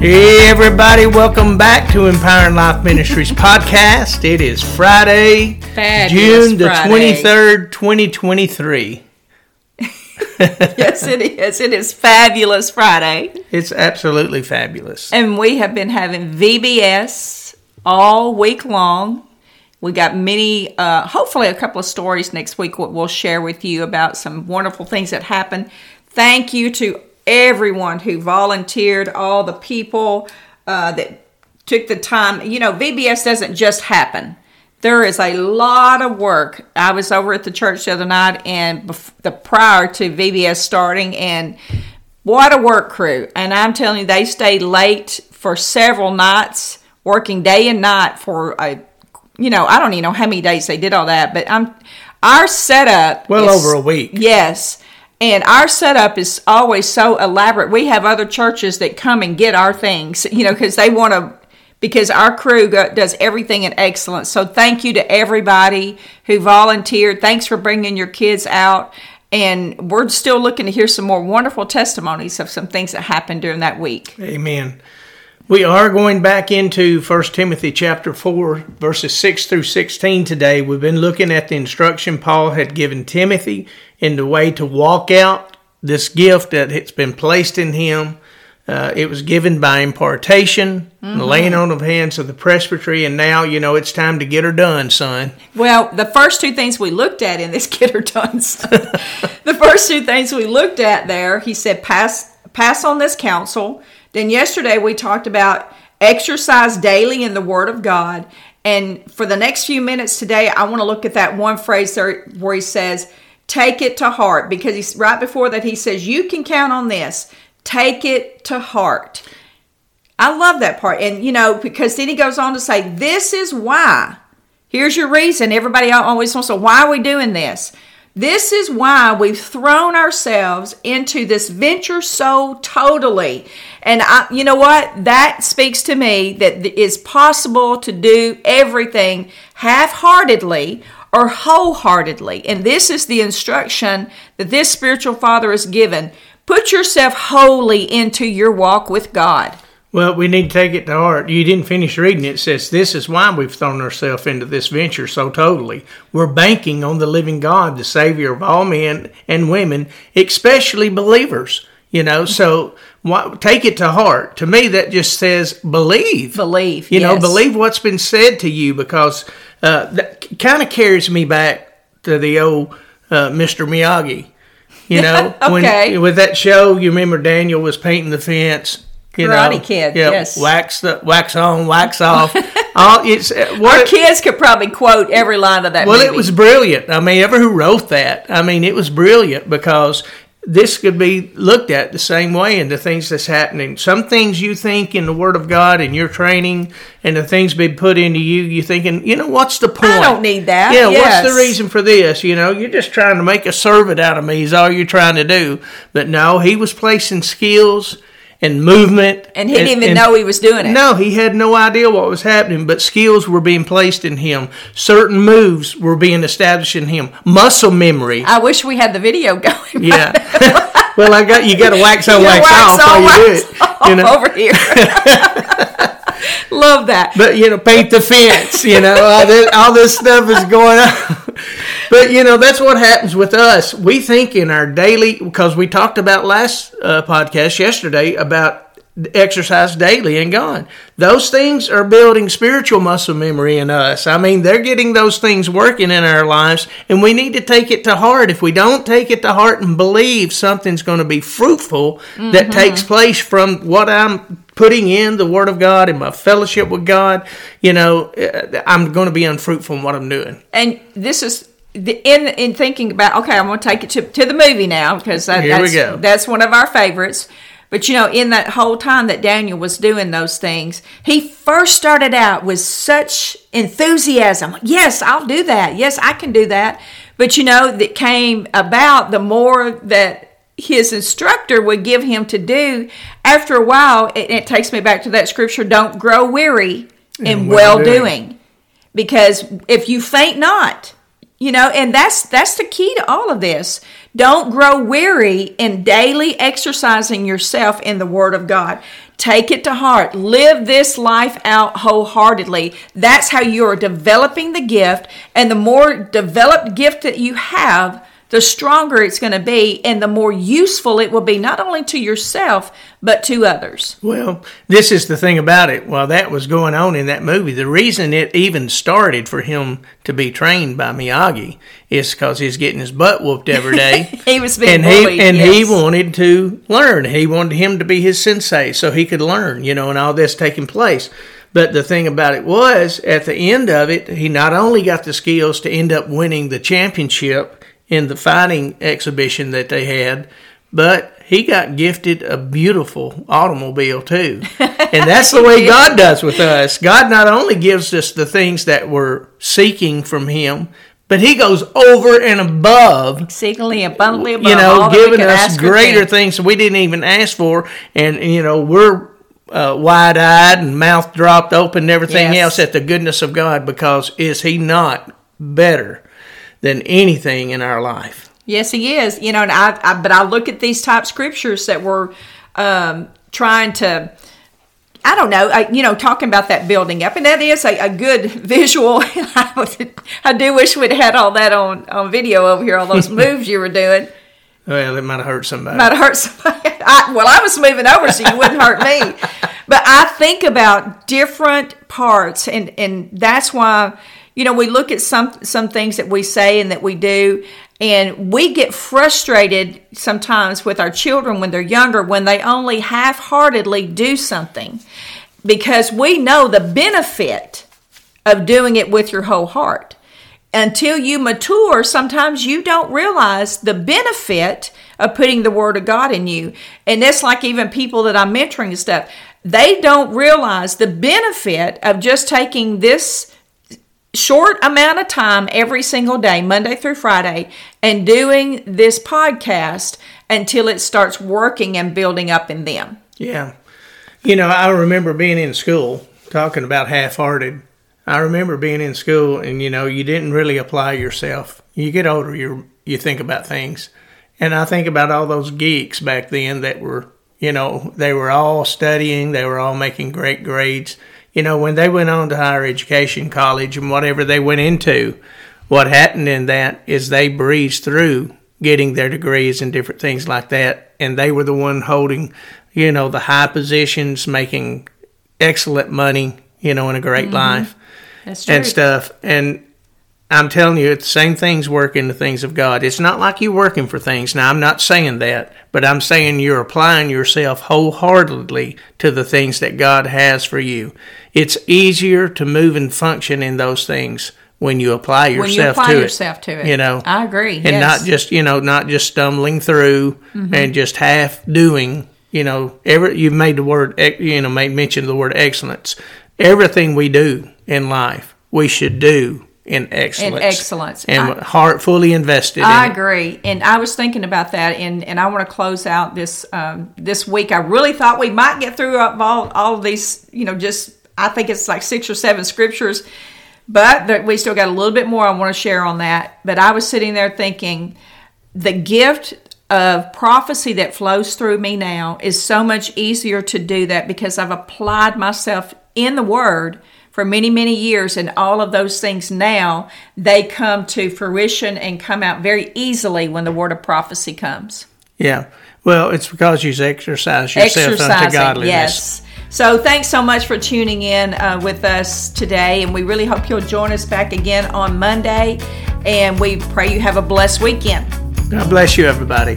Hey, everybody, welcome back to Empowering Life Ministries podcast. It is Friday, Fabulous June the Friday. 23rd, 2023. yes, it is. It is fabulous Friday. It's absolutely fabulous. And we have been having VBS all week long. We got many, uh, hopefully, a couple of stories next week what we'll share with you about some wonderful things that happened. Thank you to everyone who volunteered, all the people uh, that took the time. You know, VBS doesn't just happen. There is a lot of work. I was over at the church the other night and bef- the prior to VBS starting, and what a work crew. And I'm telling you, they stayed late for several nights, working day and night for a, you know, I don't even know how many days they did all that, but I'm, our setup. Well is- over a week. Yes. And our setup is always so elaborate. We have other churches that come and get our things, you know, because they want to, because our crew go, does everything in excellence. So thank you to everybody who volunteered. Thanks for bringing your kids out. And we're still looking to hear some more wonderful testimonies of some things that happened during that week. Amen. We are going back into 1 Timothy chapter 4, verses 6 through 16 today. We've been looking at the instruction Paul had given Timothy in the way to walk out this gift that has been placed in him. Uh, it was given by impartation, the laying on of hands of the presbytery, and now, you know, it's time to get her done, son. Well, the first two things we looked at in this get her done stuff, the first two things we looked at there, he said, pass pass on this counsel. Then yesterday we talked about exercise daily in the Word of God. And for the next few minutes today, I want to look at that one phrase there where he says, take it to heart. Because he's right before that, he says, you can count on this. Take it to heart. I love that part. And, you know, because then he goes on to say, this is why. Here's your reason. Everybody always wants to, why are we doing this? This is why we've thrown ourselves into this venture so totally. And I, you know what? That speaks to me that it's possible to do everything half heartedly or wholeheartedly. And this is the instruction that this spiritual father has given. Put yourself wholly into your walk with God. Well, we need to take it to heart. You didn't finish reading it. It says, This is why we've thrown ourselves into this venture so totally. We're banking on the living God, the Savior of all men and women, especially believers. You know, so why, take it to heart. To me, that just says believe. Believe. You know, believe what's been said to you because uh, that kind of carries me back to the old uh, Mr. Miyagi. You know, Okay. when with that show, you remember Daniel was painting the fence. You Karate know, Kid, yes. wax the wax on, wax off. All it's uh, Our kids could probably quote every line of that well, movie. it was brilliant. I mean, ever who wrote that, I mean, it was brilliant because this could be looked at the same way in the things that's happening. Some things you think in the Word of God and your training and the things being put into you, you thinking, you know, what's the point? I don't need that. Yeah, Yes. what's the reason for this? You know, you're just trying to make a servant out of me is all you're trying to do. But no, he was placing skills and movement. and he didn't even and- know he was doing it. no, he had no idea what was happening, but skills were being placed in him. Certain moves were being established in him. Muscle memory. I wish we had the video going. Yeah. well, I got you got to wax on, wax, wax off on, while you do it. You know, over here. Love that. but you know, paint the fence. You know, all this, all this stuff is going on. But you know, that's what happens with us. We think in our daily because we talked about last uh, podcast yesterday about exercise daily and gone. Those things are building spiritual muscle memory in us. I mean, they're getting those things working in our lives, and we need to take it to heart. If we don't take it to heart and believe something's going to be fruitful that takes place from what I'm putting in the Word of God and my fellowship with God, you know, uh, I'm going to be unfruitful in what I'm doing. And this is the, in in thinking about. Okay, I'm going to take it to, to the movie now because that, that's that's one of our favorites. But you know, in that whole time that Daniel was doing those things, he first started out with such enthusiasm. Yes, I'll do that. Yes, I can do that. But you know, that came about the more that his instructor would give him to do. After a while, it, it takes me back to that scripture: "Don't grow weary in well well-doing." doing." Because if you faint not, You know, and that's that's the key to all of this. Don't grow weary in daily exercising yourself in the Word of God. Take it to heart. Live this life out wholeheartedly. That's how you're developing the gift. And the more developed gift that you have, the stronger it's going to be and the more useful it will be, not only to yourself, but to others. Well, this is the thing about it. While that was going on in that movie, the reason it even started for him to be trained by Miyagi is because he's getting his butt whooped every day. he was being and bullied, he and yes. he wanted to learn. He wanted him to be his sensei so he could learn, you know, and all this taking place. But the thing about it was, at the end of it, he not only got the skills to end up winning the championship in the fighting exhibition that they had, but he got gifted a beautiful automobile too. And that's the way God does with us. God not only gives us the things that we're seeking from him, but he goes over and above exceedingly abundantly above you know, giving us greater things we didn't even ask for, and you know we're uh, wide eyed and mouth dropped open and everything Yes. else at the goodness of God because is He not better than anything in our life? Yes, he is. You know, and I, I but I look at these type scriptures that were um, trying to. I don't know, I, you know, talking about that building up, and that is a, a good visual. I, I do wish we'd had all that on, on video over here, all those moves you were doing. Well, it might have hurt somebody. might have hurt somebody. I, well, I was moving over so you wouldn't hurt me. But I think about different parts, and and that's why you know we look at some some things that we say and that we do, and we get frustrated sometimes with our children when they're younger when they only half-heartedly do something, because we know the benefit of doing it with your whole heart until you mature, sometimes you don't realize the benefit of putting the word of God in you. And that's like even people that I'm mentoring and stuff, they don't realize the benefit of just taking this short amount of time every single day, Monday through Friday, and doing this podcast until it starts working and building up in them. Yeah. You know, I remember being in school talking about half hearted. I remember being in school and you know, you didn't really apply yourself. You get older, you you think about things. And I think about all those geeks back then that were, you know, they were all studying, they were all making great grades. You know, when they went on to higher education, college and whatever they went into, what happened in that is they breezed through getting their degrees and different things like that and they were the one holding you know the high positions making excellent money you know in a great mm-hmm. life That's true. and stuff and i'm telling you it's the same things work in the things of god it's not like you're working for things now i'm not saying that but i'm saying you're applying yourself wholeheartedly to the things that god has for you it's easier to move and function in those things when you apply yourself when you apply to yourself it to it. you know I agree. and yes. Mm-hmm. not just you know not just stumbling through and just half doing you know every you've made the word you know made mention of the word excellence everything we do in life we should do in excellence excellence. and I- heart fully invested I in it. agree, and I was thinking about that, and, and I want to close out this um, this week. I really thought we might get through all all of these, you know, just I think it's like six or seven scriptures, but there, we still got a little bit more I want to share on that. But I was sitting there thinking, the gift of prophecy that flows through me now is so much easier to do that because I've applied myself in the Word for many, many years, and all of those things now they come to fruition and come out very easily when the word of prophecy comes. yeah well it's because you exercise yourself unto godliness yes. So thanks so much for tuning in uh, with us today, and we really hope you'll join us back again on Monday. And we pray you have a blessed weekend. god bless you everybody